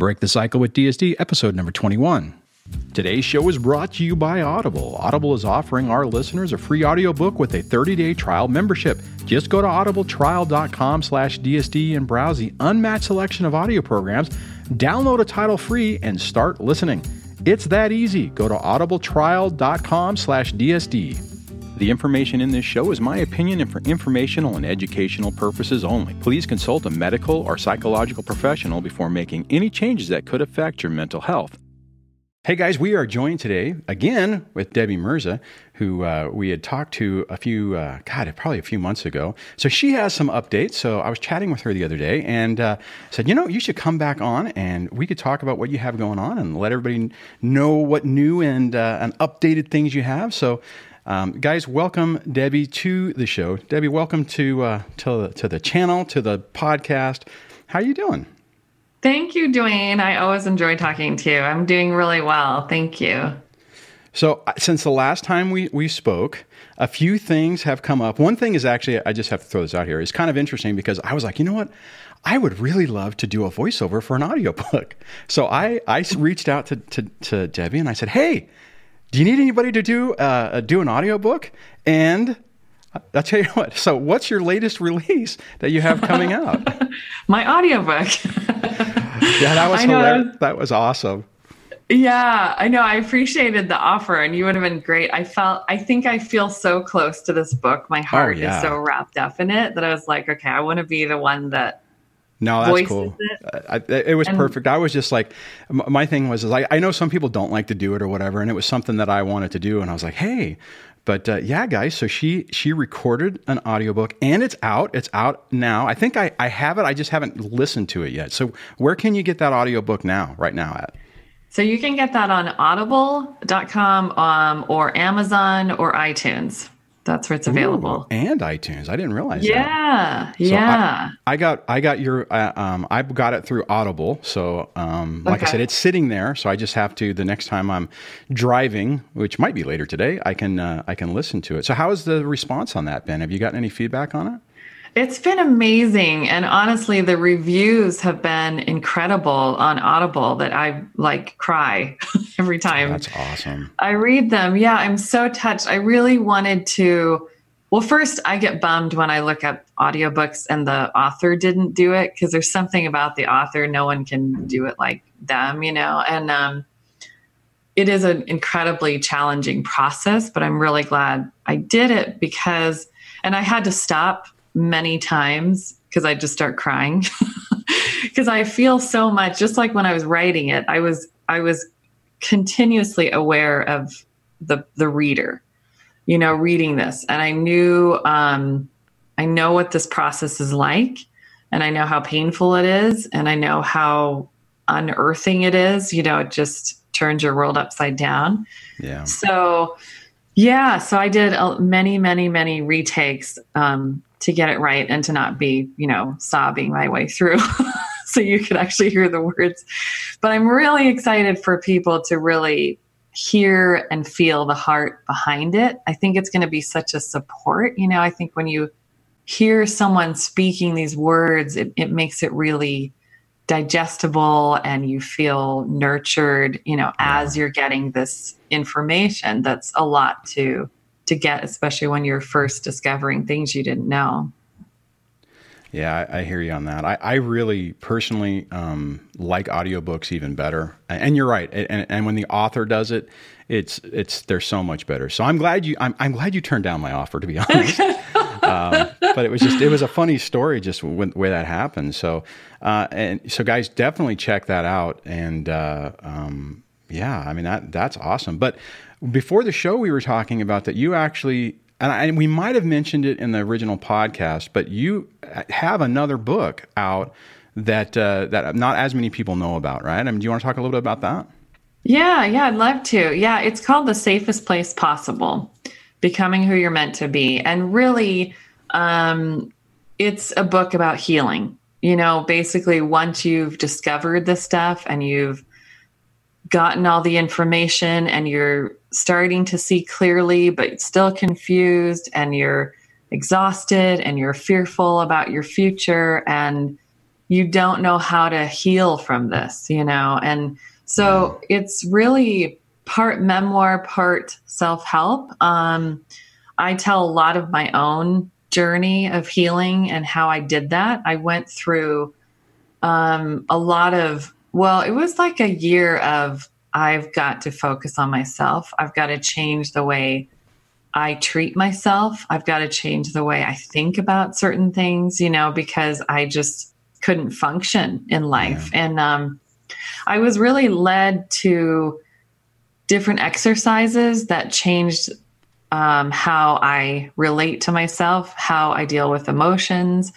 Break the Cycle with DSD, episode number 21. Today's show is brought to you by Audible. Audible is offering our listeners a free audiobook with a 30-day trial membership. Just go to audibletrial.com slash DSD and browse the unmatched selection of audio programs, download a title free, and start listening. It's that easy. Go to audibletrial.com slash DSD. The information in this show is my opinion and for informational and educational purposes only. Please consult a medical or psychological professional before making any changes that could affect your mental health. Hey guys, we are joined today again with Debbie Mirza, who uh, we had talked to a few, uh, God, probably a few months ago. So she has some updates. So I was chatting with her the other day and uh, said, you know, you should come back on and we could talk about what you have going on and let everybody know what new and, uh, and updated things you have. So um, guys, welcome Debbie to the show. Debbie, welcome to uh, to, the, to the channel, to the podcast. How are you doing? Thank you, Dwayne. I always enjoy talking to you. I'm doing really well. Thank you. So, uh, since the last time we, we spoke, a few things have come up. One thing is actually, I just have to throw this out here, it's kind of interesting because I was like, you know what? I would really love to do a voiceover for an audiobook. So I, I reached out to, to, to Debbie and I said, hey, do you need anybody to do uh, do an audiobook? And I'll tell you what. So, what's your latest release that you have coming out? My audiobook. yeah, that was hilarious. That was awesome. Yeah, I know. I appreciated the offer, and you would have been great. I felt, I think I feel so close to this book. My oh, heart oh, yeah. is so wrapped up in it that I was like, okay, I want to be the one that no, that's cool. It. I, it was and, perfect. I was just like, my thing was, is I, I know some people don't like to do it or whatever, and it was something that I wanted to do, and I was like, hey, but uh, yeah, guys. So she she recorded an audiobook, and it's out. It's out now. I think I I have it. I just haven't listened to it yet. So where can you get that audiobook now? Right now at. So you can get that on Audible.com um, or Amazon or iTunes. That's where it's available. Ooh, and iTunes. I didn't realize yeah, that. Yeah. So yeah. I, I, got I got your uh, um, I got it through Audible. So um, like okay. I said, it's sitting there. So I just have to the next time I'm driving, which might be later today, I can uh, I can listen to it. So how has the response on that been? Have you gotten any feedback on it? It's been amazing. And honestly, the reviews have been incredible on Audible that I like cry every time. That's awesome. I read them. Yeah, I'm so touched. I really wanted to. Well, first, I get bummed when I look up audiobooks and the author didn't do it because there's something about the author. No one can do it like them, you know? And um, it is an incredibly challenging process, but I'm really glad I did it because, and I had to stop many times because I just start crying. Because I feel so much just like when I was writing it I was I was continuously aware of the the reader you know reading this. And I knew um I know what this process is like and I know how painful it is and I know how unearthing it is. You know it just turns your world upside down. Yeah. So yeah so I did many many many retakes um to get it right and to not be, you know, sobbing my way through. so you could actually hear the words. But I'm really excited for people to really hear and feel the heart behind it. I think it's going to be such a support. You know, I think when you hear someone speaking these words, it, it makes it really digestible and you feel nurtured, you know, as you're getting this information. That's a lot to to get, especially when you're first discovering things you didn't know. Yeah, I, I hear you on that. I, I really personally um, like audiobooks even better. And you're right. And, and when the author does it, it's it's they're so much better. So I'm glad you I'm, I'm glad you turned down my offer to be honest. um, but it was just it was a funny story just when, where that happened. So uh, and so guys definitely check that out. And uh, um, yeah, I mean that that's awesome. But before the show, we were talking about that you actually, and, I, and we might have mentioned it in the original podcast, but you have another book out that uh, that not as many people know about, right? I mean, do you want to talk a little bit about that? Yeah, yeah, I'd love to. Yeah, it's called The Safest Place Possible Becoming Who You're Meant to Be. And really, um, it's a book about healing. You know, basically, once you've discovered the stuff and you've gotten all the information and you're starting to see clearly, but still confused, and you're exhausted and you're fearful about your future. And you don't know how to heal from this, you know? And so it's really part memoir, part self help. Um, I tell a lot of my own journey of healing and how I did that. I went through um, a lot of, well, it was like a year of I've got to focus on myself. I've got to change the way I treat myself. I've got to change the way I think about certain things, you know, because I just couldn't function in life. Yeah. And um, I was really led to different exercises that changed um, how I relate to myself, how I deal with emotions.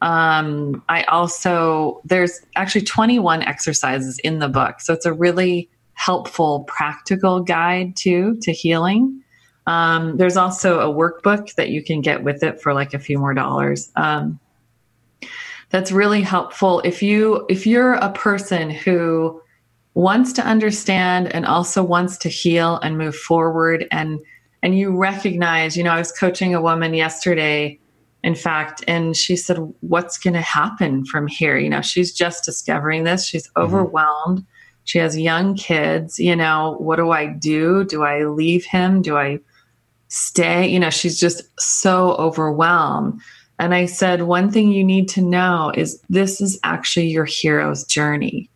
Um, I also, there's actually 21 exercises in the book. So it's a really helpful, practical guide too to healing. Um, there's also a workbook that you can get with it for like a few more dollars. Um, that's really helpful if you if you're a person who wants to understand and also wants to heal and move forward and and you recognize you know i was coaching a woman yesterday in fact and she said what's going to happen from here you know she's just discovering this she's mm-hmm. overwhelmed she has young kids you know what do i do do i leave him do i stay you know she's just so overwhelmed and I said, one thing you need to know is this is actually your hero's journey.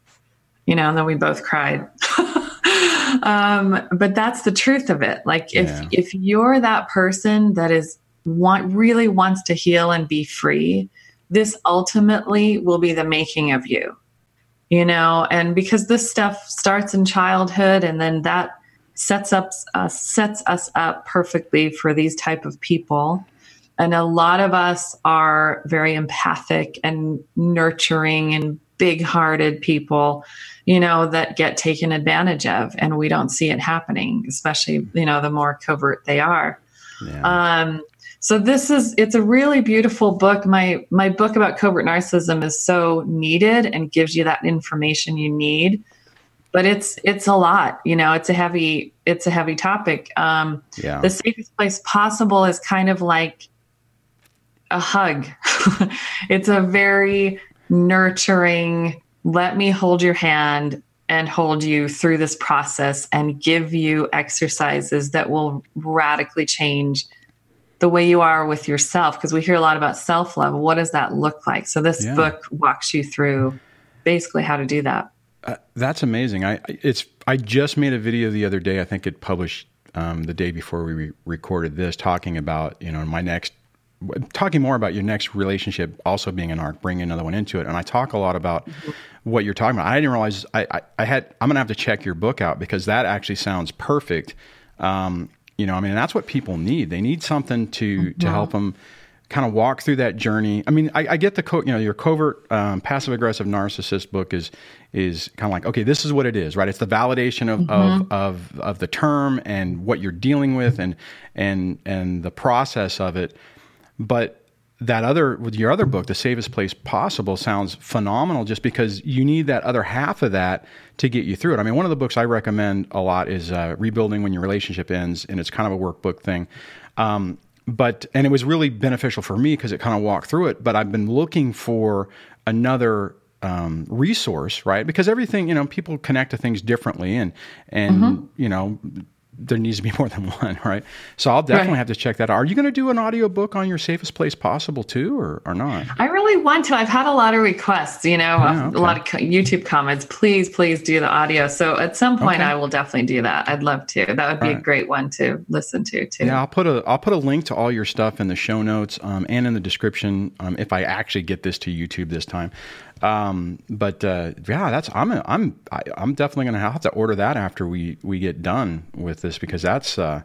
You know, and then we both cried. um, but that's the truth of it. Like if yeah. if you're that person that is want really wants to heal and be free, this ultimately will be the making of you. You know, and because this stuff starts in childhood and then that sets up uh, sets us up perfectly for these type of people and a lot of us are very empathic and nurturing and big hearted people, you know, that get taken advantage of and we don't see it happening, especially, you know, the more covert they are. Yeah. Um, so this is it's a really beautiful book. My my book about covert narcissism is so needed and gives you that information you need. But it's it's a lot, you know, it's a heavy it's a heavy topic. Um, yeah. the safest place possible is kind of like a hug. it's a very nurturing, let me hold your hand and hold you through this process and give you exercises that will radically change the way you are with yourself because we hear a lot about self love. What does that look like? So this yeah. book walks you through basically how to do that. Uh, that's amazing. I it's I just made a video the other day. I think it published um, the day before we re- recorded this, talking about you know my next talking more about your next relationship also being an arc, bringing another one into it. And I talk a lot about mm-hmm. what you're talking about. I didn't realize I, I, I, had, I'm going to have to check your book out because that actually sounds perfect. Um, you know, I mean, that's what people need. They need something to, mm-hmm. to help them kind of walk through that journey. I mean, I, I get the co- you know your covert um, passive aggressive narcissist book is is kind of like okay, this is what it is, right? It's the validation of, mm-hmm. of, of of the term and what you're dealing with and and and the process of it. But that other with your other book, The Safest Place Possible, sounds phenomenal just because you need that other half of that to get you through it. I mean, one of the books I recommend a lot is uh, Rebuilding When Your Relationship Ends, and it's kind of a workbook thing. Um, but and it was really beneficial for me because it kind of walked through it. But I've been looking for another um, resource, right? Because everything, you know, people connect to things differently, and and mm-hmm. you know, there needs to be more than one, right? So I'll definitely right. have to check that out. Are you going to do an audio book on your safest place possible too, or, or not? I really want to. I've had a lot of requests, you know, yeah, okay. a lot of YouTube comments. Please, please do the audio. So at some point, okay. I will definitely do that. I'd love to. That would be right. a great one to listen to too. Yeah, I'll put a I'll put a link to all your stuff in the show notes um, and in the description um, if I actually get this to YouTube this time. Um, but uh, yeah, that's I'm I'm I, am i am definitely going to have to order that after we we get done with this because that's uh,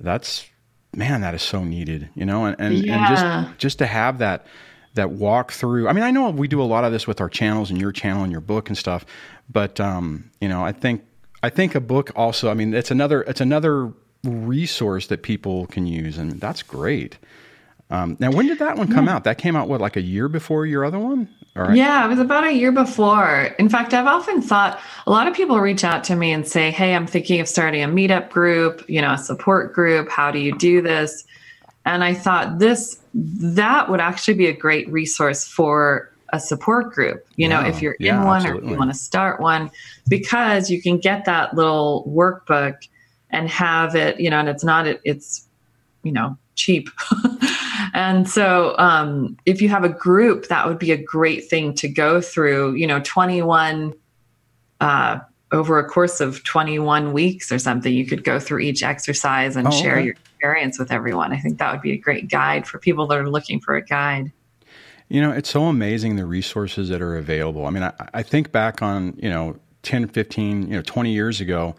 that's man that is so needed, you know, and and, yeah. and just just to have that that walk through. I mean, I know we do a lot of this with our channels and your channel and your book and stuff, but um, you know, I think I think a book also. I mean, it's another it's another resource that people can use, and that's great. Um, now, when did that one come yeah. out? That came out what, like a year before your other one? Yeah, it was about a year before. In fact, I've often thought a lot of people reach out to me and say, Hey, I'm thinking of starting a meetup group, you know, a support group. How do you do this? And I thought this, that would actually be a great resource for a support group, you know, if you're yeah, in one or if you want to start one, because you can get that little workbook and have it, you know, and it's not, it's, you know, cheap. and so um, if you have a group, that would be a great thing to go through, you know, 21, uh, over a course of 21 weeks or something, you could go through each exercise and Oh, share okay. your experience with everyone. I think that would be a great guide for people that are looking for a guide. You know, it's so amazing the resources that are available. I mean, I, I think back on, you know, 10, 15, you know, 20 years ago,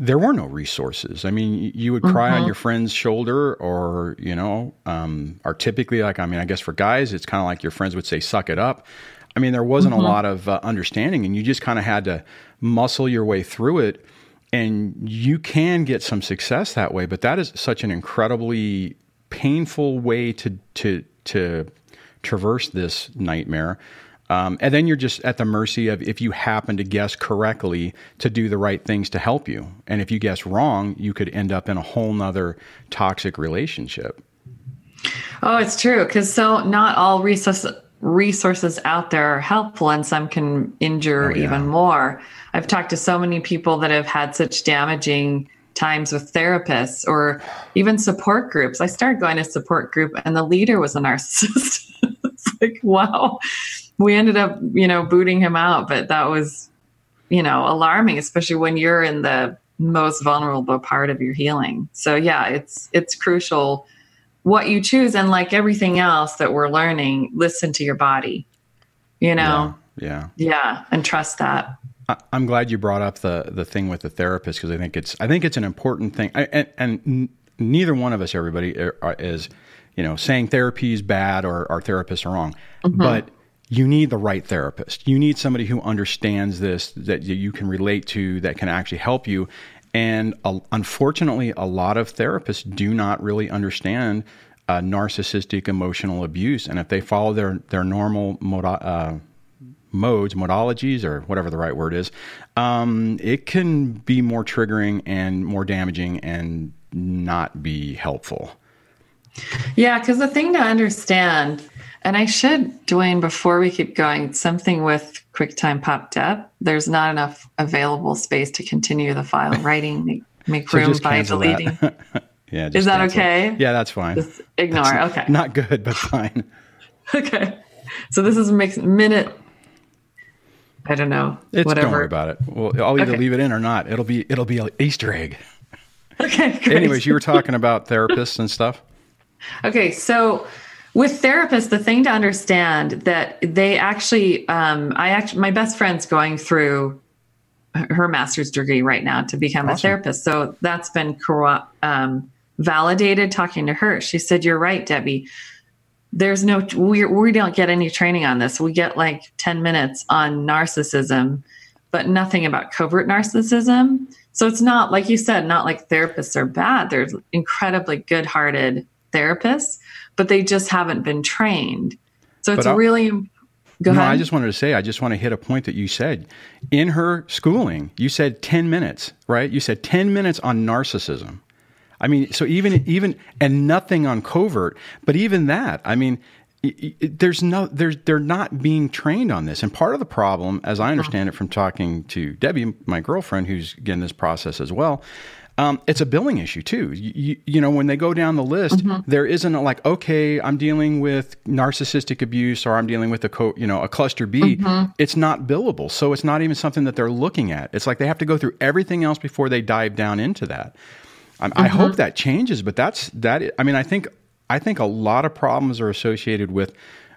there were no resources. I mean, you would cry on your friend's shoulder or, you know, um, are typically like, I mean, I guess for guys, it's kind of like your friends would say, suck it up. I mean, there wasn't a lot of uh, understanding and you just kind of had to muscle your way through it. And you can get some success that way, but that is such an incredibly painful way to, to, to traverse this nightmare. Um, and then you're just at the mercy of if you happen to guess correctly to do the right things to help you. And if you guess wrong, you could end up in a whole nother toxic relationship. Oh, it's true. Because so not all resources resources out there are helpful, and some can injure Oh, yeah. even more. I've talked to so many people that have had such damaging times with therapists or even support groups. I started going to support group, and the leader was a narcissist. it's like, wow. We ended up, you know, booting him out, but that was, you know, alarming, especially when you're in the most vulnerable part of your healing. So yeah, it's it's crucial what you choose and like everything else that we're learning listen to your body you know Yeah. yeah, and trust that I'm glad you brought up the the thing with the therapist because I think it's I think it's an important thing. I, and, and n- neither one of us, everybody, er, are- is you know saying therapy is bad or our therapists are wrong, mm-hmm. but you need the right therapist. You need somebody who understands this that you- can relate to that can actually help you. And uh, unfortunately, a lot of therapists do not really understand uh, narcissistic emotional abuse, and if they follow their their normal uh, modes, modologies, or whatever the right word is, um, it can be more triggering and more damaging and not be helpful. yeah because the thing to understand and i should dwayne before we keep going something with quicktime popped up there's not enough available space to continue the file writing make, make So room by deleting yeah, just Is that cancel okay? Yeah, that's fine. just ignore okay Not good, but fine. okay so this is mix minute i don't know It's, whatever Don't worry about it. Well, I'll either Okay. leave it in or not. It'll be it'll be an Easter egg. okay great. Anyways, you were talking about therapists and stuff. Okay, so with therapists, the thing to understand that they actually, um, I actually, my best friend's going through her master's degree right now to become a therapist. So that's been um, validated. Talking to her, she said, "You're right, Debbie. There's no we we don't get any training on this. We get like ten minutes on narcissism, but nothing about covert narcissism." So it's not like you said, not like therapists are bad. They're incredibly good-hearted therapists, but they just haven't been trained. So it's really go no, ahead. I just wanted to say, I just want to hit a point that you said. In her schooling, you said 10 minutes, right? You said 10 minutes on narcissism. I mean, so even, even, and nothing on covert, but even that, I mean, there's no, there's, they're not being trained on this. And part of the problem, as I understand it from talking to Debbie, my girlfriend, who's in this process as well, um, it's a billing issue too. You, you, know, when they go down the list, mm-hmm. there isn't a like, okay, I'm dealing with narcissistic abuse or I'm dealing with a co- you know a cluster B. Mm-hmm. It's not billable, so it's not even something that they're looking at. It's like they have to go through everything else before they dive down into that. I, I mm-hmm. hope that changes, but that's that. I mean, I think I think a lot of problems are associated with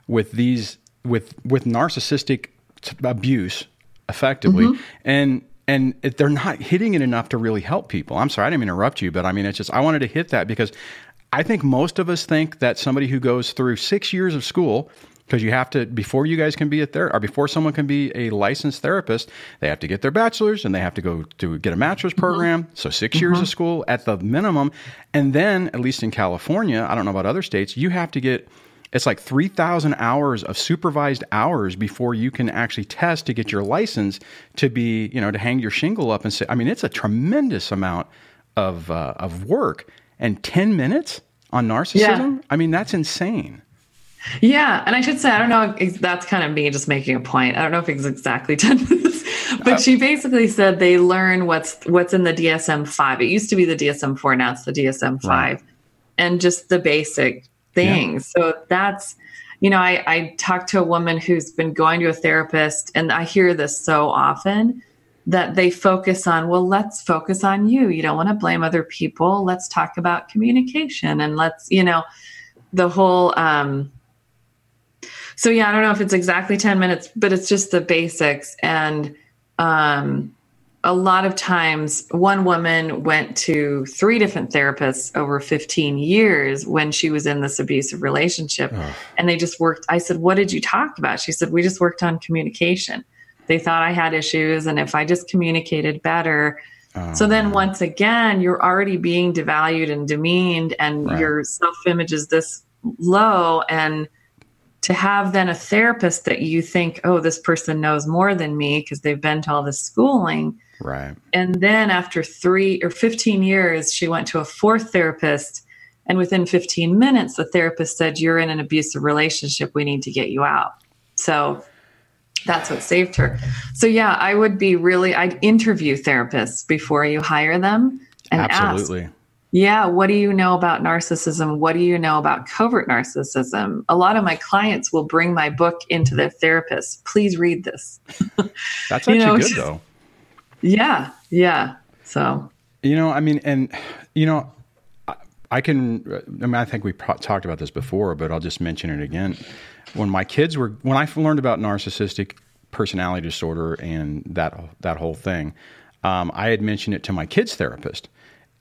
with these with with narcissistic t- abuse, effectively, and and they're not hitting it enough to really help people. I'm sorry, I didn't interrupt you, but I mean, it's just I wanted to hit that because I think most of us think that somebody who goes through six years of school. Because you have to, before you guys can be a therapist, or before someone can be a licensed therapist, they have to get their bachelor's and they have to go to get a master's mm-hmm. program. So 6 mm-hmm. years of school at the minimum. And then, at least in California, I don't know about other states, you have to get it's like 3,000 hours of supervised hours before you can actually test to get your license to be, you know, to hang your shingle up and say, I mean, it's a tremendous amount of, uh, of work. And 10 minutes on narcissism? I mean, that's insane. Yeah, and I should say I don't know. if That's kind of me just making a point. I don't know if it's exactly ten minutes, but she basically said they learn what's what's in the DSM five. It used to be the DSM four, now it's the DSM five, right. and just the basic things. Yeah. So that's you know, I, I talked to a woman who's been going to a therapist, and I hear this so often that they focus on, well, let's focus on you. You don't want to blame other people. Let's talk about communication and let's, you know, the whole um, so yeah, I don't know if it's exactly 10 minutes, but it's just the basics. And um, a lot of times, one woman went to three different therapists over 15 years when she was in this abusive relationship. Oh. And they just worked. I said, What did you talk about? She said, We just worked on communication. They thought I had issues. And if I just communicated better, oh, so then oh. once again, you're already being devalued and demeaned, and right. your self image is this low. And to have then a therapist that you think, oh, this person knows more than me because they've been to all this schooling. Right. And then after three or 15 years, she went to a fourth therapist. And within 15 minutes, the therapist said, You're in an abusive relationship. We need to get you out. So that's what saved her. So, yeah, I would be really, I'd interview therapists before you hire them and Absolutely. ask yeah, what do you know about narcissism? What do you know about covert narcissism? A lot of my clients will bring my book into their therapist. Please read this. That's actually you know, good though. Yeah, yeah. So, you know, I mean, and, you know, I can, I mean, I think we pro- talked about this before, but I'll just mention it again. When my kids were, when I learned about narcissistic personality disorder and that, that whole thing, um, I had mentioned it to my kids' therapist.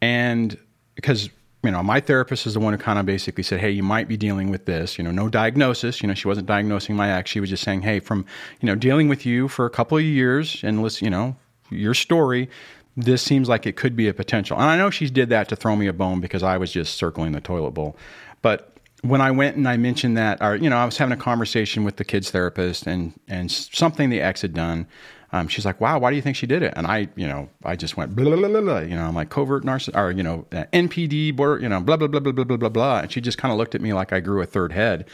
And because you know, my therapist is the one who kind of basically said, "Hey, you might be dealing with this." You know, no diagnosis. You know, she wasn't diagnosing my ex. She was just saying, "Hey, from you know, dealing with you for a couple of years and listen, you know, your story, this seems like it could be a potential." And I know she did that to throw me a bone because I was just circling the toilet bowl. But when I went and I mentioned that, or you know, I was having a conversation with the kids therapist and and something the ex had done. Um, she's like, wow, why do you think she did it? And I, you know, I just went, blah, blah, blah, blah, you know, I'm like covert narcissist, or, you know, uh, NPD, border, you know, blah, blah, blah, blah, blah, blah, blah, blah. And she just kind of looked at me like I grew a third head.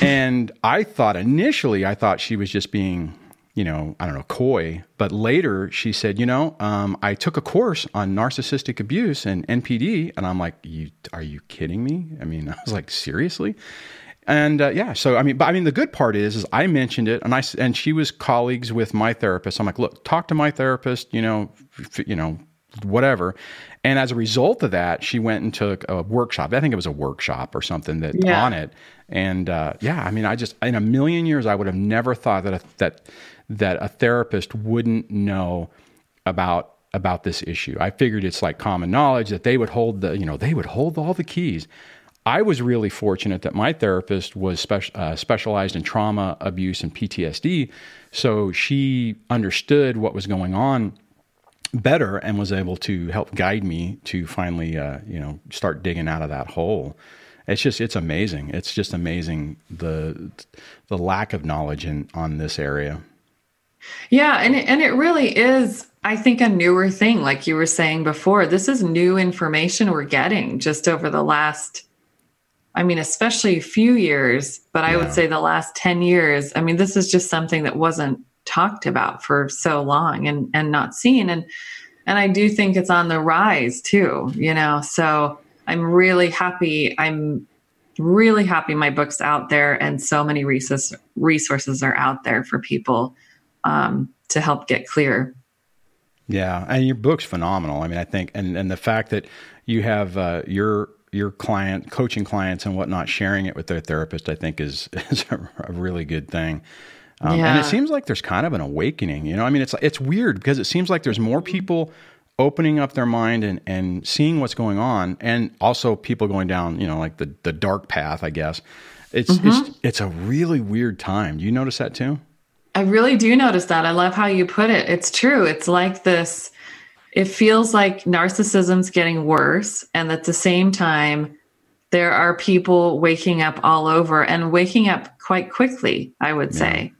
and I thought initially, I thought she was just being, you know, I don't know, coy. But later she said, you know, um, I took a course on narcissistic abuse and NPD. And I'm like, you, are you kidding me? I mean, I was like, seriously? And uh, yeah, so I mean, but I mean, the good part is, is I mentioned it, and I and she was colleagues with my therapist. I'm like, look, talk to my therapist, you know, f- you know, whatever. And as a result of that, she went and took a workshop. I think it was a workshop or something that yeah. on it. And uh, yeah, I mean, I just in a million years, I would have never thought that a, that that a therapist wouldn't know about about this issue. I figured it's like common knowledge that they would hold the, you know, they would hold all the keys. I was really fortunate that my therapist was spe- uh, specialized in trauma, abuse, and PTSD. So she understood what was going on better and was able to help guide me to finally, uh, you know, start digging out of that hole. It's just, it's amazing. It's just amazing the the lack of knowledge in on this area. Yeah, and it, and it really is. I think a newer thing, like you were saying before. This is new information we're getting just over the last I mean, especially a few years, but I would say the last 10 years. I mean, this is just something that wasn't talked about for so long and, and not seen. And, and I do think it's on the rise too, you know? So I'm really happy. I'm really happy my book's out there and so many resources resources are out there for people um, to help get clear. Yeah, and your book's phenomenal. I mean, I think, and and the fact that you have uh, your your client, coaching clients and whatnot, sharing it with their therapist, I think is is a, really good thing. Um, yeah. And it seems like there's kind of an awakening. You know, I mean, it's it's weird because it seems like there's more people opening up their mind and, and seeing what's going on, and also people going down, you know, like the the dark path. I guess it's mm-hmm. it's it's a really weird time. Do you notice that too? I really do notice that. I love how you put it. It's true. It's like this it feels like narcissism's getting worse and at the same time there are people waking up all over and waking up quite quickly i would yeah. say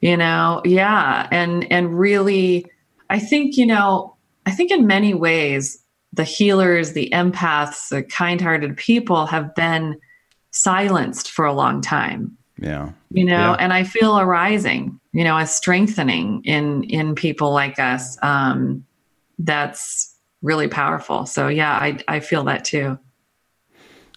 you know yeah and and really i think you know i think in many ways the healers the empaths the kind-hearted people have been silenced for a long time. Yeah. You know, Yeah. and I feel a rising, you know, a strengthening in in people like us. Um, that's really powerful. So yeah, I I feel that too.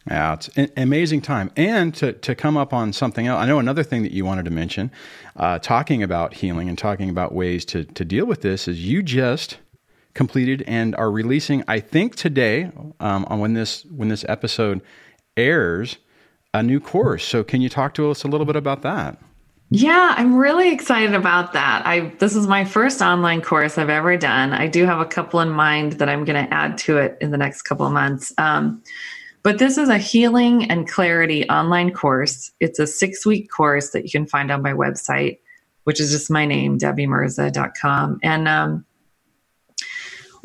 Yeah, it's an amazing time. And to, to come up on something else, I know another thing that you wanted to mention, uh, talking about healing and talking about ways to, to deal with this, is you just completed and are releasing, I think today, um, on when this when this episode airs, a new course. So can you talk to us a little bit about that? Yeah, I'm really excited about that. I this is my first online course I've ever done. I do have a couple in mind that I'm going to add to it in the next couple of months. Um, but this is a healing and clarity online course. It's a six week course that you can find on my website, which is just my name, debbiemirza.com. And um,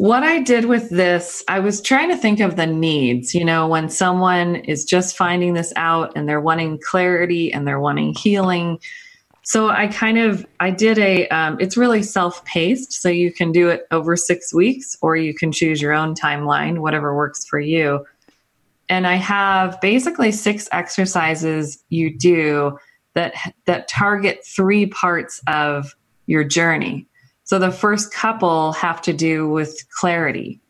what I did with this, I was trying to think of the needs. You know, when someone is just finding this out and they're wanting clarity and they're wanting healing. So I kind of I did a. Um, it's really self-paced, so you can do it over six weeks, or you can choose your own timeline, whatever works for you. And I have basically six exercises you do that that target three parts of your journey. So the first couple have to do with clarity,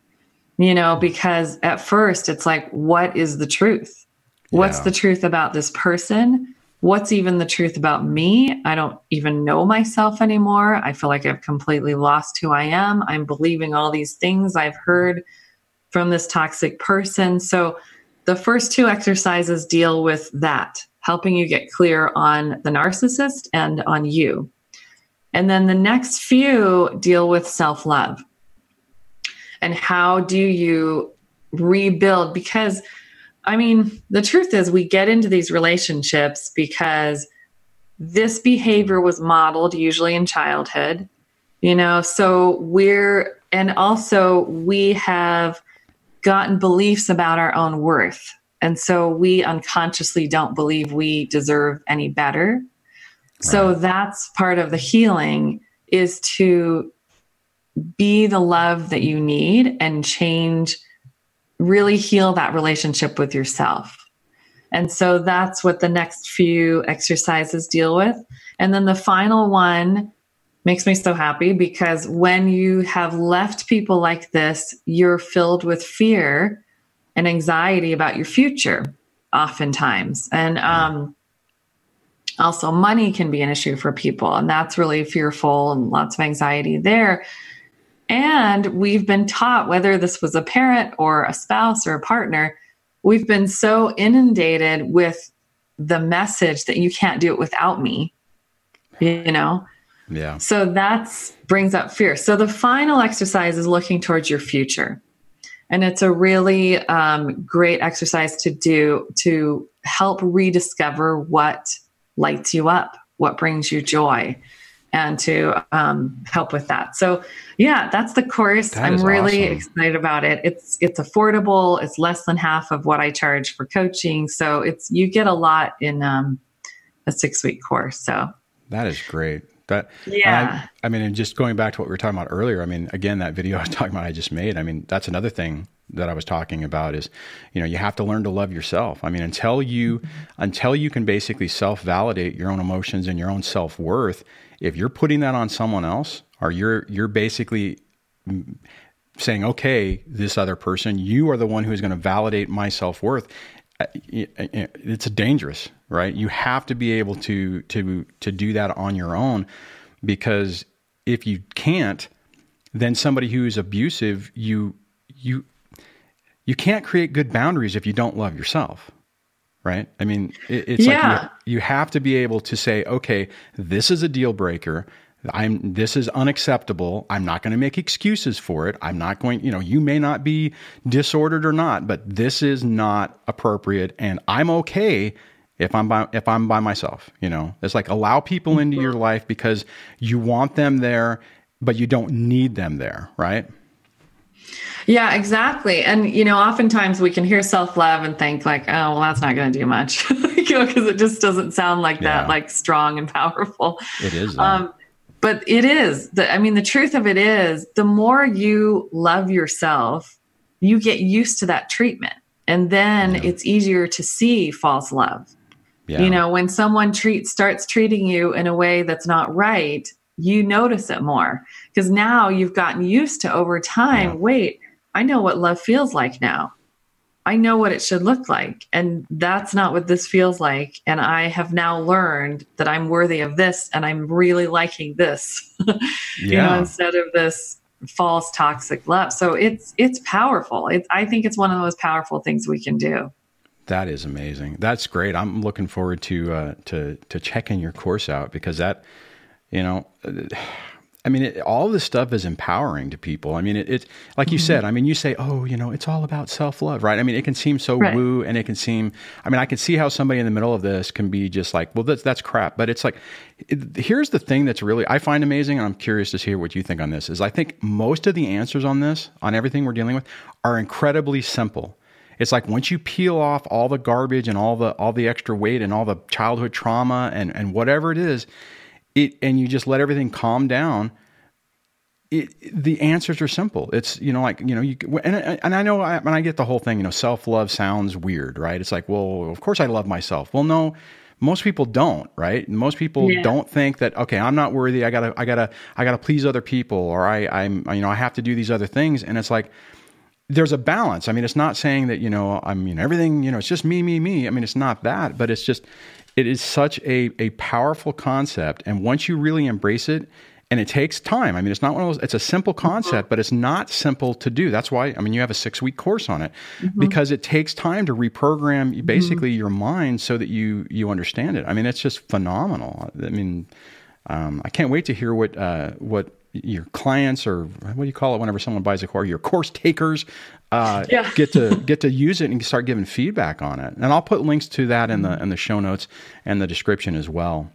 you know, because at first it's like, what is the truth? What's Yeah. the truth about this person? What's even the truth about me? I don't even know myself anymore. I feel like I've completely lost who I am. I'm believing all these things I've heard from this toxic person. So the first two exercises deal with that, helping you get clear on the narcissist and on you. And then the next few deal with self love. And how do you rebuild? Because, I mean, the truth is, we get into these relationships because this behavior was modeled usually in childhood, you know, so we're, and also we have gotten beliefs about our own worth. And so we unconsciously don't believe we deserve any better. So Right. that's part of the healing is to be the love that you need and change, really heal that relationship with yourself. And so that's what the next few exercises deal with. And then the final one makes me so happy because when you have left people like this, you're filled with fear and anxiety about your future, oftentimes. And um, also, money can be an issue for people, and that's really fearful and lots of anxiety there. And we've been taught, whether this was a parent or a spouse or a partner, we've been so inundated with the message that you can't do it without me, you know? Yeah. So that's brings up fear. So the final exercise is looking towards your future. And it's a really um, great exercise to do to help rediscover what lights you up, what brings you joy, and to um, help with that. So, yeah, that's the course. That I'm really awesome. excited about it. It's it's affordable. It's less than half of what I charge for coaching. So it's you get a lot in um, a six week course. So That is great. That Yeah. I, I mean, and just going back to what we were talking about earlier. I mean, again, that video I was talking about, I just made. I mean, that's another thing that I was talking about is, you know, you have to learn to love yourself. I mean, until you until you can basically self validate your own emotions and your own self worth, if you're putting that on someone else, or you're you're basically saying, okay, this other person, you are the one who's going to validate my self worth. Uh, it's dangerous, right? You have to be able to to to do that on your own, because if you can't, then somebody who is abusive, you you you can't create good boundaries if you don't love yourself right? I mean it, it's Yeah. like you, you have to be able to say okay this is a deal breaker. I'm this is unacceptable. I'm not going to make excuses for it. I'm not going you know you may not be disordered or not but this is not appropriate and i'm okay if i'm by if i'm by myself you know? It's like allow people into your mm-hmm. life because you want them there but you don't need them there right Yeah, exactly. And you know, oftentimes we can hear self-love and think like, "Oh, well, that's not going to do much," you know, because it just doesn't sound like Yeah. that, like strong and powerful. it is. Um, but it is. The, I mean, the truth of it is, the more you love yourself, you get used to that treatment. And then yeah. it's easier to see false love. Yeah. You know, when someone treats starts treating you in a way that's not right, you notice it more because now you've gotten used to over time. Yeah. Wait, I know what love feels like now. I know what it should look like. And that's not what this feels like. And I have now learned that I'm worthy of this and I'm really liking this, yeah. you know, instead of this false toxic love. So it's it's powerful. It's I think it's one of the most powerful things we can do. That is amazing. That's great. I'm looking forward to uh, to to checking your course out because that, you know, I mean, it, all this stuff is empowering to people. I mean, it, it like you mm-hmm. said. I mean, you say, "Oh, you know, it's all about self love," right? I mean, it can seem so right. woo, and it can seem. I mean, I can see how somebody in the middle of this can be just like, "Well, that's that's crap." But it's like, it, here's the thing that's really I find amazing, and I'm curious to hear what you think on this. Is I think most of the answers on this, on everything we're dealing with, are incredibly simple. It's like once you peel off all the garbage and all the all the extra weight and all the childhood trauma and and whatever it is it and you just let everything calm down it, the answers are simple. It's you know like you know you and and I know I, and I get the whole thing. You know, self love sounds weird, right? It's like, well, of course I love myself. Well, no, most people don't, right? Most people yeah. don't think that okay, I'm not worthy. I gotta I gotta I gotta please other people, or I I'm you know I have to do these other things, and it's like there's a balance. I mean, it's not saying that you know I'm you know everything you know it's just me me me. I mean, it's not that, but it's just it is such a, a powerful concept. And once you really embrace it, and it takes time. I mean, it's not one of those, it's a simple mm-hmm. concept, but it's not simple to do. That's why, I mean, you have a six week course on it mm-hmm. because it takes time to reprogram mm-hmm. basically mm-hmm. your mind so that you, you understand it. I mean, it's just phenomenal. I mean, um, I can't wait to hear what, uh, what your clients or what do you call it whenever someone buys a course, your course takers, uh, yeah. get to get to use it and start giving feedback on it. And I'll put links to that in the mm-hmm. in the show notes and the description as well.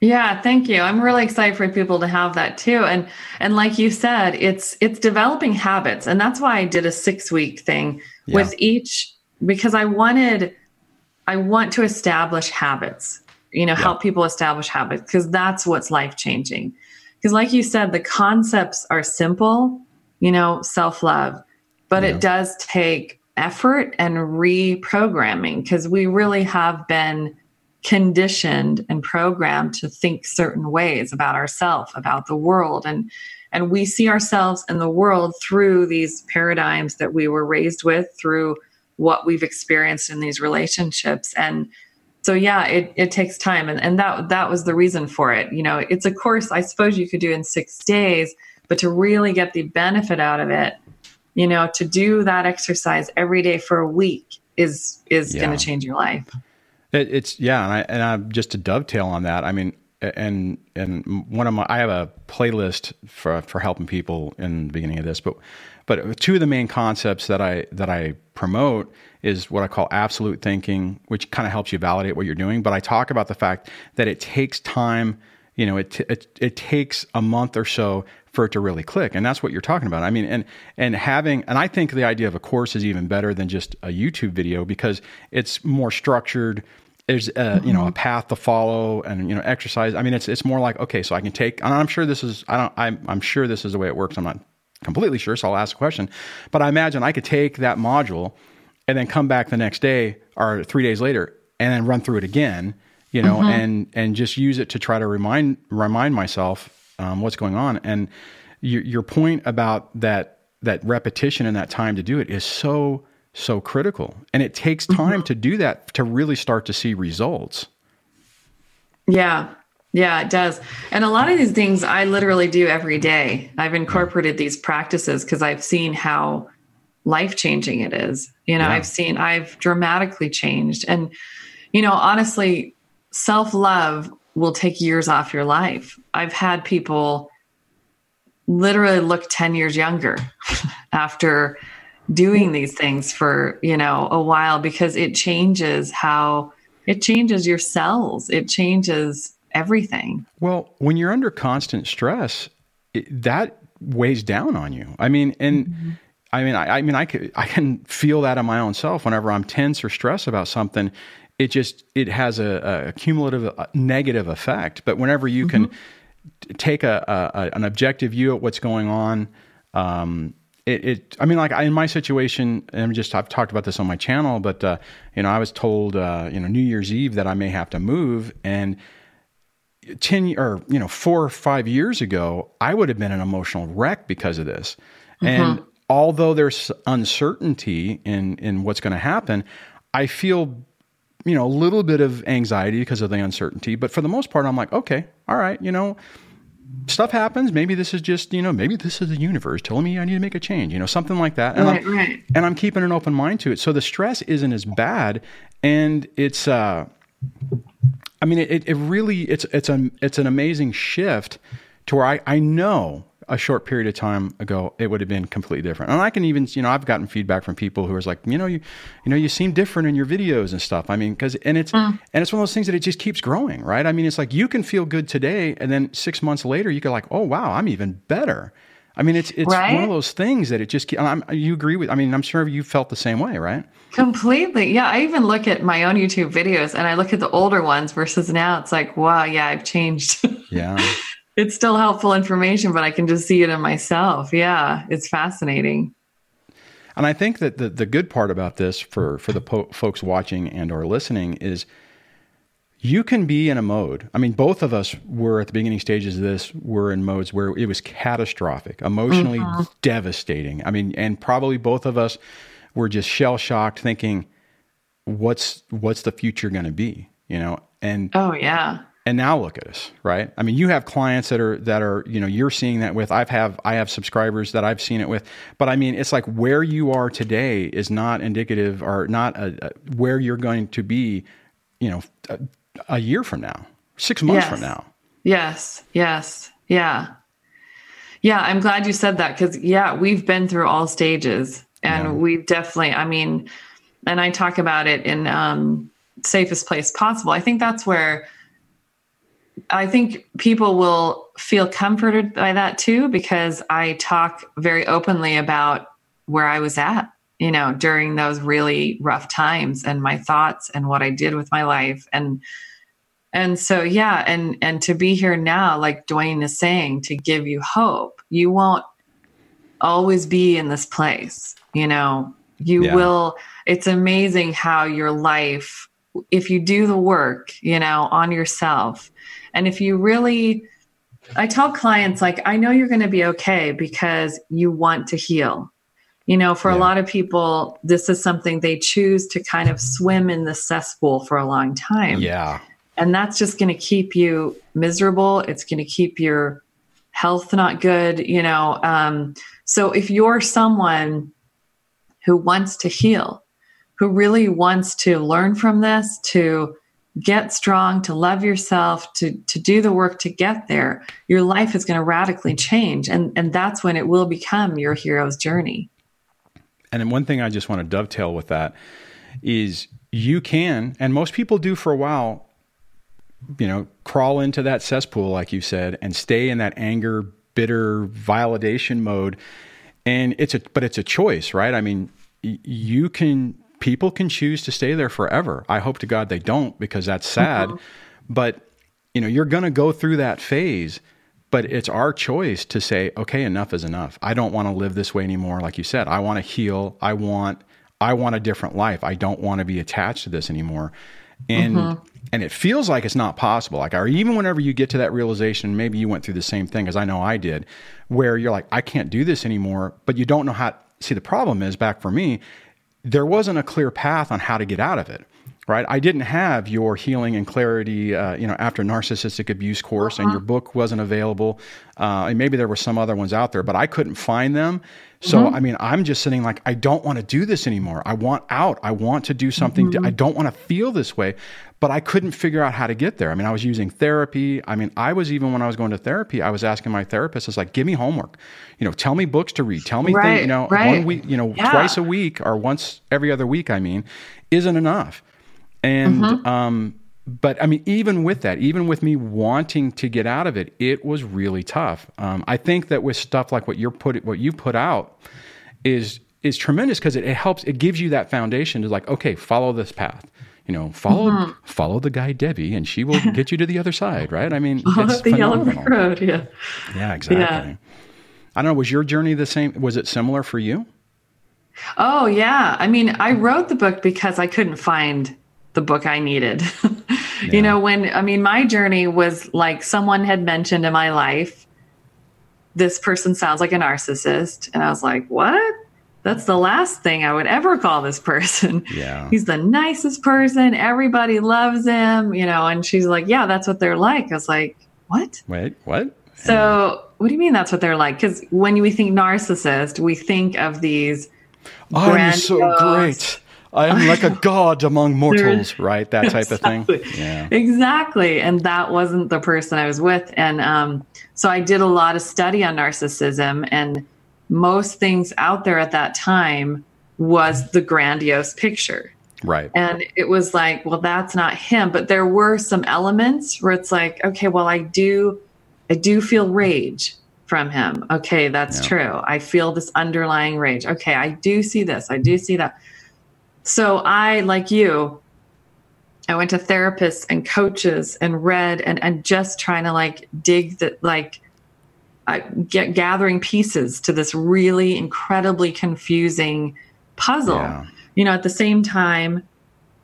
Yeah, thank you. I'm really excited for people to have that too. And and like you said, it's it's developing habits. And that's why I did a 6-week thing yeah. with each because I wanted I want to establish habits. You know, yeah. help people establish habits because that's what's life-changing. Because like you said, the concepts are simple, you know, self-love, but yeah. it does take effort and reprogramming because we really have been conditioned and programmed to think certain ways about ourselves, about the world. And and we see ourselves in the world through these paradigms that we were raised with, through what we've experienced in these relationships. And so yeah, it, it takes time. And, and that that was the reason for it. You know, it's a course I suppose you could do in six days, but to really get the benefit out of it, you know, to do that exercise every day for a week is is yeah. going to change your life. It, it's yeah, and I and I just to dovetail on that. I mean, and and one of my I have a playlist for for helping people in the beginning of this, but but two of the main concepts that I that I promote is what I call absolute thinking, which kind of helps you validate what you're doing. But I talk about the fact that it takes time. You know, it it, it takes a month or so for it to really click, and that's what you're talking about. I mean, and and having and I think the idea of a course is even better than just a YouTube video because it's more structured there's a, you know a mm-hmm. path to follow and you know exercise i mean it's it's more like okay so i can take and i'm sure this is i don't i'm, I'm sure this is the way it works i'm not completely sure so i'll ask a question but i imagine i could take that module and then come back the next day or three days later and then run through it again you know mm-hmm. and and just use it to try to remind remind myself um, what's going on and your, your point about that that repetition and that time to do it is so so critical. And it takes mm-hmm. time mm-hmm. to do that to really start to see results. Yeah. Yeah, it does. And a lot of these things I literally do every day. I've incorporated these practices because I've seen how life changing it is. You know, yeah. I've seen, I've dramatically changed. And, you know, honestly, self love will take years off your life. I've had people literally look 10 years younger after doing these things for you know a while because it changes how it changes your cells it changes everything well when you're under constant stress it, that weighs down on you i mean and mm-hmm. i mean I, I, mean i can i can feel that in my own self whenever i'm tense or stressed about something it just it has a, a cumulative negative effect but whenever you mm-hmm. can take a, a, an objective view at what's going on um, it, it, I mean, like in my situation, and I'm just, I've talked about this on my channel, but, uh, you know, I was told, uh, you know, New Year's Eve that I may have to move. And 10 or, you know, four or five years ago, I would have been an emotional wreck because of this. Mm-hmm. And although there's uncertainty in, in what's going to happen, I feel, you know, a little bit of anxiety because of the uncertainty. But for the most part, I'm like, okay, all right, you know, stuff happens. Maybe this is just, you know, maybe this is the universe telling me I need to make a change, you know, something like that. And, right, I'm, right. and I'm keeping an open mind to it. So the stress isn't as bad. And it's, uh, I mean, it, it really, it's, it's, a, it's an amazing shift to where I, I know a short period of time ago, it would have been completely different. And I can even, you know, I've gotten feedback from people who are like, you know, you, you know, you seem different in your videos and stuff. I mean, because and it's mm. and it's one of those things that it just keeps growing, right? I mean, it's like you can feel good today, and then six months later, you go like, oh wow, I'm even better. I mean, it's it's right? one of those things that it just. I'm, you agree with? I mean, I'm sure you felt the same way, right? Completely. Yeah, I even look at my own YouTube videos, and I look at the older ones versus now. It's like, wow, yeah, I've changed. Yeah it's still helpful information, but I can just see it in myself. Yeah, it's fascinating. And I think that the, the good part about this for, for the po- folks watching and or listening is you can be in a mode. I mean, both of us were at the beginning stages of this, we were in modes where it was catastrophic, emotionally mm-hmm. devastating. I mean, and probably both of us were just shell shocked thinking, what's, what's the future going to be? You know? And, oh yeah and now look at us right i mean you have clients that are that are you know you're seeing that with i've have i have subscribers that i've seen it with but i mean it's like where you are today is not indicative or not a, a, where you're going to be you know uh, a, year from now six months yes. from now yes yes yeah yeah i'm glad you said that because yeah we've been through all stages and yeah. we've definitely i mean and i talk about it in um safest place possible i think that's where I think people will feel comforted by that too because I talk very openly about where I was at, you know, during those really rough times and my thoughts and what I did with my life and and so yeah, and and to be here now like Dwayne is saying to give you hope. You won't always be in this place, you know. You yeah. will it's amazing how your life if you do the work, you know, on yourself and if you really, I tell clients, like, I know you're going to be okay because you want to heal. You know, for yeah. a lot of people, this is something they choose to kind of swim in the cesspool for a long time. Yeah. And that's just going to keep you miserable. It's going to keep your health not good, you know. Um, so if you're someone who wants to heal, who really wants to learn from this, to get strong, to love yourself, to, to do the work to get there, your life is going to radically change. And, and that's when it will become your hero's journey. And one thing I just want to dovetail with that is you can, and most people do for a while, you know, crawl into that cesspool, like you said, and stay in that anger, bitter validation mode. And it's a, but it's a choice, right? I mean, you can people can choose to stay there forever. I hope to God they don't because that's sad. Mm-hmm. But you know, you're going to go through that phase, but it's our choice to say, okay, enough is enough. I don't want to live this way anymore like you said. I want to heal. I want I want a different life. I don't want to be attached to this anymore. And mm-hmm. And it feels like it's not possible. Like or even whenever you get to that realization, maybe you went through the same thing as I know I did, where you're like, I can't do this anymore, but you don't know how see the problem is back for me there wasn't a clear path on how to get out of it right i didn't have your healing and clarity uh, you know after narcissistic abuse course uh-huh. and your book wasn't available uh, and maybe there were some other ones out there but i couldn't find them so mm-hmm. i mean i'm just sitting like i don't want to do this anymore i want out i want to do something mm-hmm. to, i don't want to feel this way but I couldn't figure out how to get there. I mean, I was using therapy. I mean, I was even when I was going to therapy, I was asking my therapist, "Is like, give me homework, you know, tell me books to read, tell me right, things, you know, right. one week, you know, yeah. twice a week or once every other week. I mean, isn't enough." And mm-hmm. um, but I mean, even with that, even with me wanting to get out of it, it was really tough. Um, I think that with stuff like what you're put, what you put out, is is tremendous because it, it helps. It gives you that foundation to like, okay, follow this path you know, follow mm-hmm. follow the guy Debbie, and she will get you to the other side, right? I mean, it's the phenomenal. yellow road, yeah, yeah, exactly. Yeah. I don't know. Was your journey the same? Was it similar for you? Oh, yeah. I mean, I wrote the book because I couldn't find the book I needed. yeah. You know, when, I mean, my journey was like someone had mentioned in my life, this person sounds like a narcissist. And I was like, what? That's the last thing I would ever call this person. Yeah. He's the nicest person. Everybody loves him, you know, and she's like, yeah, that's what they're like. I was like, what? Wait, what? So, what do you mean that's what they're like? Because when we think narcissist, we think of these. Oh, I'm so great. I am like a god among mortals, right? That type exactly. of thing. Yeah. Exactly. And that wasn't the person I was with. And um, so I did a lot of study on narcissism, and most things out there at that time was the grandiose picture. Right. And it was like, well, that's not him. But there were some elements where it's like, okay, well, I do I do feel rage from him. Okay, that's yeah. true. I feel this underlying rage. Okay, I do see this. I do see that. So I, like you, I went to therapists and coaches and read and, and just trying to like dig that, like, uh, get gathering pieces to this really incredibly confusing puzzle. Yeah. You know, at the same time,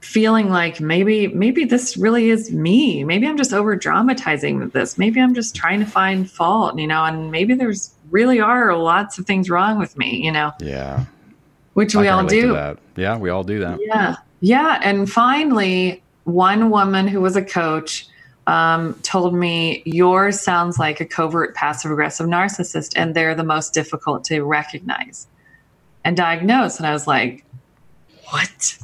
feeling like maybe maybe this really is me maybe i'm just over dramatizing this maybe i'm just trying to find fault you know and maybe there's really are lots of things wrong with me you know yeah which we all do yeah we all do that yeah yeah and finally one woman who was a coach um, told me yours sounds like a covert passive aggressive narcissist and they're the most difficult to recognize and diagnose and i was like what?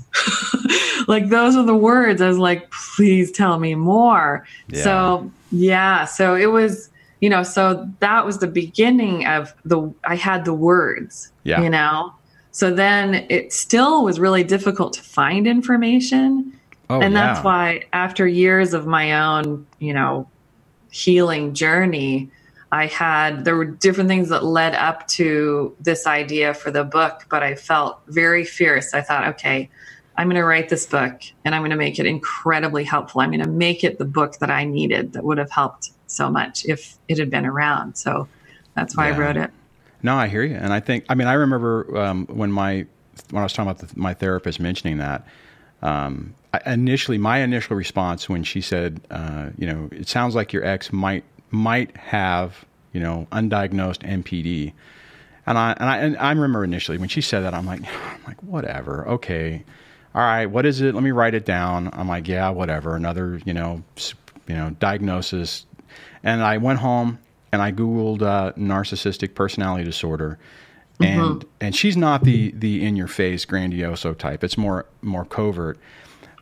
like those are the words. I was like, please tell me more. Yeah. So yeah, so it was, you know, so that was the beginning of the I had the words. Yeah. You know. So then it still was really difficult to find information. Oh, and that's yeah. why after years of my own, you know, healing journey, I had, there were different things that led up to this idea for the book, but I felt very fierce. I thought, okay, I'm going to write this book and I'm going to make it incredibly helpful. I'm going to make it the book that I needed that would have helped so much if it had been around. So that's why yeah. I wrote it. No, I hear you. And I think, I mean, I remember um, when my, when I was talking about the, my therapist mentioning that, um, I, initially, my initial response when she said, uh, you know, it sounds like your ex might might have, you know, undiagnosed NPD. And I, and I, and I remember initially when she said that, I'm like, I'm like, whatever. Okay. All right. What is it? Let me write it down. I'm like, yeah, whatever. Another, you know, you know, diagnosis. And I went home and I Googled uh, narcissistic personality disorder. And, mm-hmm. and she's not the, the in your face grandioso type. It's more, more covert.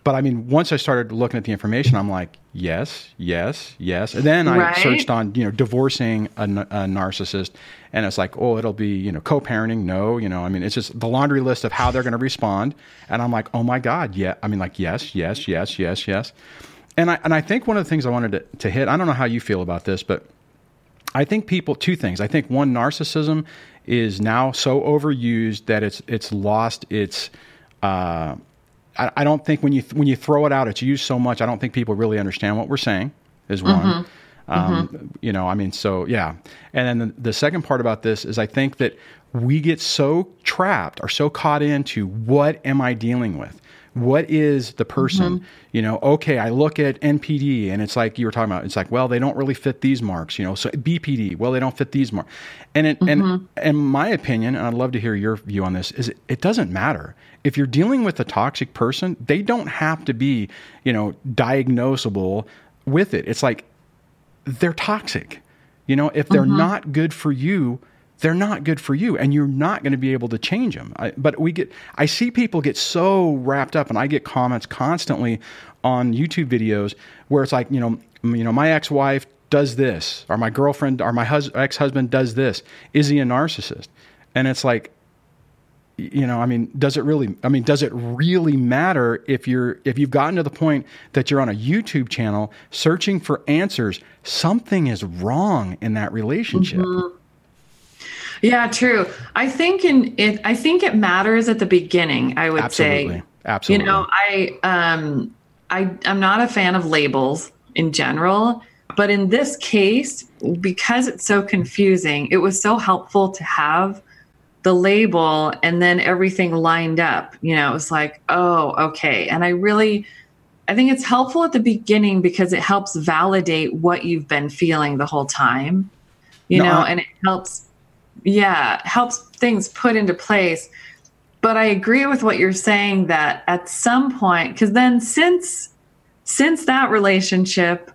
But I mean, once I started looking at the information, I'm like, yes, yes, yes. And then I right? searched on, you know, divorcing a, a, narcissist, and it's like, oh, it'll be, you know, co-parenting. No, you know, I mean, it's just the laundry list of how they're going to respond. And I'm like, oh my god, yeah. I mean, like, yes, yes, yes, yes, yes. And I and I think one of the things I wanted to, to hit, I don't know how you feel about this, but I think people two things. I think one, narcissism is now so overused that it's it's lost its uh, I, I, don't think when you when you throw it out, it's used so much. I don't think people really understand what we're saying. Is one. Mm-hmm. Um, mm-hmm. You know, I mean, so yeah. And then the, the second part about this is I think that we get so trapped or so caught into what am I dealing with? What is the person? Mm-hmm. You know, okay, I look at NPD and it's like you were talking about, it's like, well, they don't really fit these marks, you know. So BPD, well, they don't fit these marks. And it, mm-hmm. and in my opinion, and I'd love to hear your view on this, is it, it doesn't matter if you're dealing with a toxic person, they don't have to be, you know, diagnosable with it. It's like they're toxic. You know, if they're mm-hmm. not good for you, they're not good for you and you're not going to be able to change them. I, but we get I see people get so wrapped up and I get comments constantly on YouTube videos where it's like, you know, you know, my ex-wife does this or my girlfriend or my hus- ex-husband does this. Is he a narcissist? And it's like you know i mean does it really i mean does it really matter if you're if you've gotten to the point that you're on a youtube channel searching for answers something is wrong in that relationship mm-hmm. Yeah true i think in it i think it matters at the beginning i would absolutely. say absolutely you know i um i i'm not a fan of labels in general but in this case, because it's so confusing, it was so helpful to have the label and then everything lined up. You know, it was like, oh, okay. And I really, I think it's helpful at the beginning because it helps validate what you've been feeling the whole time, you no, know, I- and it helps, yeah, helps things put into place. But I agree with what you're saying that at some point, because then since since that relationship,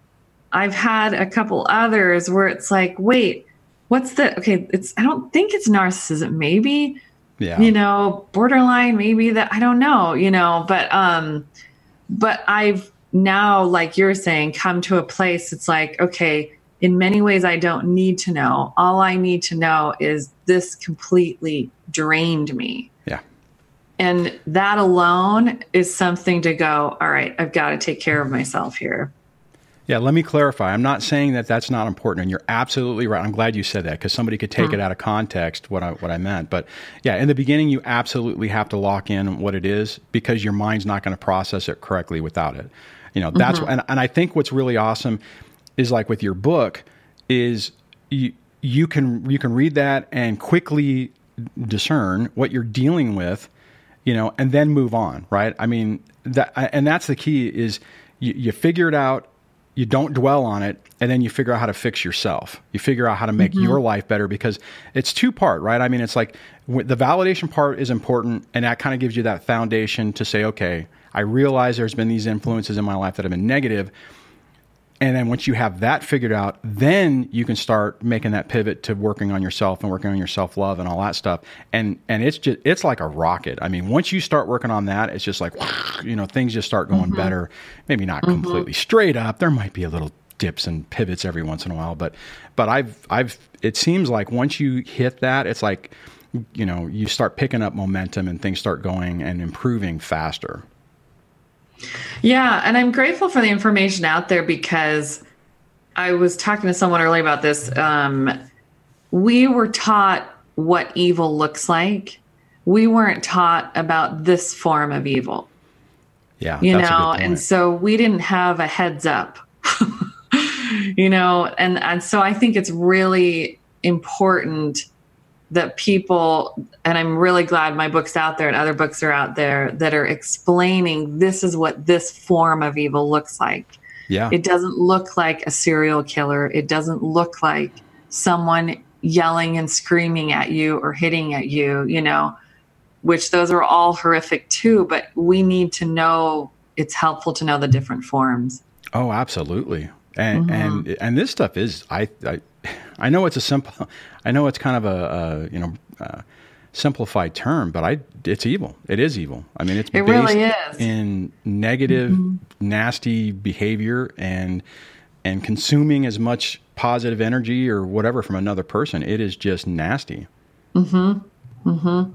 I've had a couple others where it's like, wait, what's the okay it's i don't think it's narcissism maybe yeah you know borderline maybe that i don't know you know but um but i've now like you're saying come to a place it's like okay in many ways i don't need to know all i need to know is this completely drained me yeah and that alone is something to go all right i've got to take care of myself here yeah, let me clarify. I'm not saying that that's not important, and you're absolutely right. I'm glad you said that because somebody could take mm. it out of context what I what I meant. But yeah, in the beginning, you absolutely have to lock in what it is because your mind's not going to process it correctly without it. You know, that's mm-hmm. and and I think what's really awesome is like with your book is you you can you can read that and quickly discern what you're dealing with, you know, and then move on. Right? I mean that and that's the key is you, you figure it out you don't dwell on it and then you figure out how to fix yourself you figure out how to make mm-hmm. your life better because it's two part right i mean it's like the validation part is important and that kind of gives you that foundation to say okay i realize there's been these influences in my life that have been negative and then once you have that figured out, then you can start making that pivot to working on yourself and working on your self love and all that stuff. And and it's just it's like a rocket. I mean, once you start working on that, it's just like you know things just start going mm-hmm. better. Maybe not mm-hmm. completely straight up. There might be a little dips and pivots every once in a while, but but I've I've it seems like once you hit that, it's like you know you start picking up momentum and things start going and improving faster. Yeah, and I'm grateful for the information out there because I was talking to someone earlier about this. Um, we were taught what evil looks like. We weren't taught about this form of evil. Yeah, you know, and so we didn't have a heads up. you know, and and so I think it's really important that people and i'm really glad my book's out there and other books are out there that are explaining this is what this form of evil looks like. Yeah. It doesn't look like a serial killer. It doesn't look like someone yelling and screaming at you or hitting at you you know which those are all horrific too but we need to know it's helpful to know the different forms. Oh absolutely. And mm-hmm. and and this stuff is I, I I know it's a simple, I know it's kind of a, a you know, uh, simplified term, but I, it's evil. It is evil. I mean, it's it based really in negative, mm-hmm. nasty behavior and and consuming as much positive energy or whatever from another person. It is just nasty. Mm-hmm. Mm-hmm.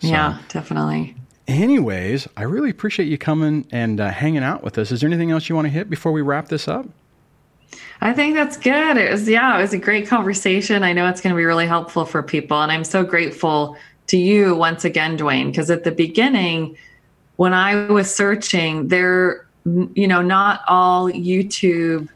So, yeah, definitely. Anyways, I really appreciate you coming and uh, hanging out with us. Is there anything else you want to hit before we wrap this up? I think that's good. It was, yeah, it was a great conversation. I know it's going to be really helpful for people. And I'm so grateful to you once again, Dwayne, because at the beginning, when I was searching, there, you know, not all YouTube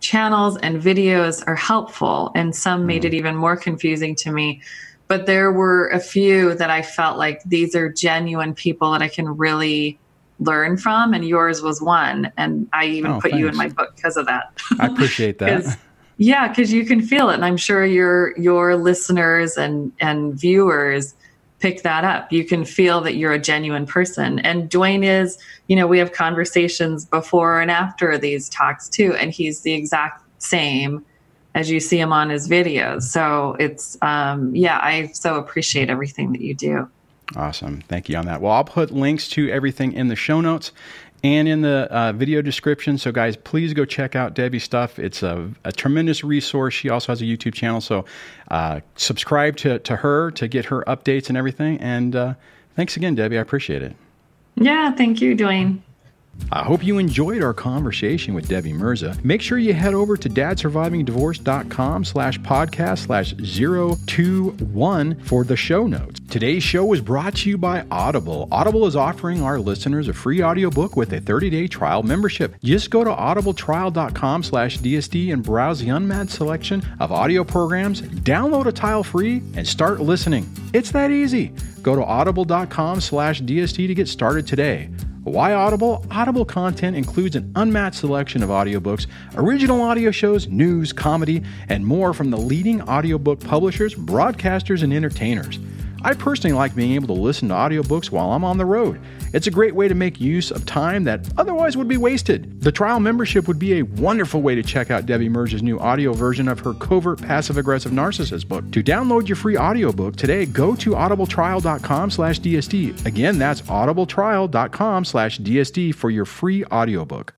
channels and videos are helpful, and some made it mm. even more confusing to me. But there were a few that I felt like these are genuine people that I can really learn from and yours was one. And i even oh, put thanks. you in my book because of that. I appreciate that. Yeah because you can feel it and i'm sure your your listeners and and viewers pick that up. You can feel that you're a genuine person. And dwayne is you know we have conversations before and after these talks too and he's the exact same as you see him on his videos. So it's um yeah i so appreciate everything that you do Awesome. Thank you on that. Well, I'll put links to everything in the show notes and in the uh, video description. So, guys, please go check out Debbie's stuff. It's a, a tremendous resource. She also has a YouTube channel. So, uh, subscribe to, to her to get her updates and everything. And uh, thanks again, Debbie. I appreciate it. Yeah, thank you, Dwayne. I hope you enjoyed our conversation with Debbie Mirza. Make sure you head over to dadsurvivingdivorce.com slash podcast slash 021 for the show notes. Today's show is brought to you by Audible. Audible is offering our listeners a free audiobook with a 30-day trial membership. Just go to audibletrial.com slash DSD and browse the unmatched selection of audio programs, download a tile free, and start listening. It's that easy. Go to audible.com slash DSD to get started today. Why Audible? Audible content includes an unmatched selection of audiobooks, original audio shows, news, comedy, and more from the leading audiobook publishers, broadcasters, and entertainers. I personally like being able to listen to audiobooks while I'm on the road. It's a great way to make use of time that otherwise would be wasted. The trial membership would be a wonderful way to check out Debbie Mirza's new audio version of her Covert Passive Aggressive Narcissist book. To download your free audiobook today, go to audibletrial.com slash DSD. Again, that's audibletrial.com slash DSD for your free audiobook.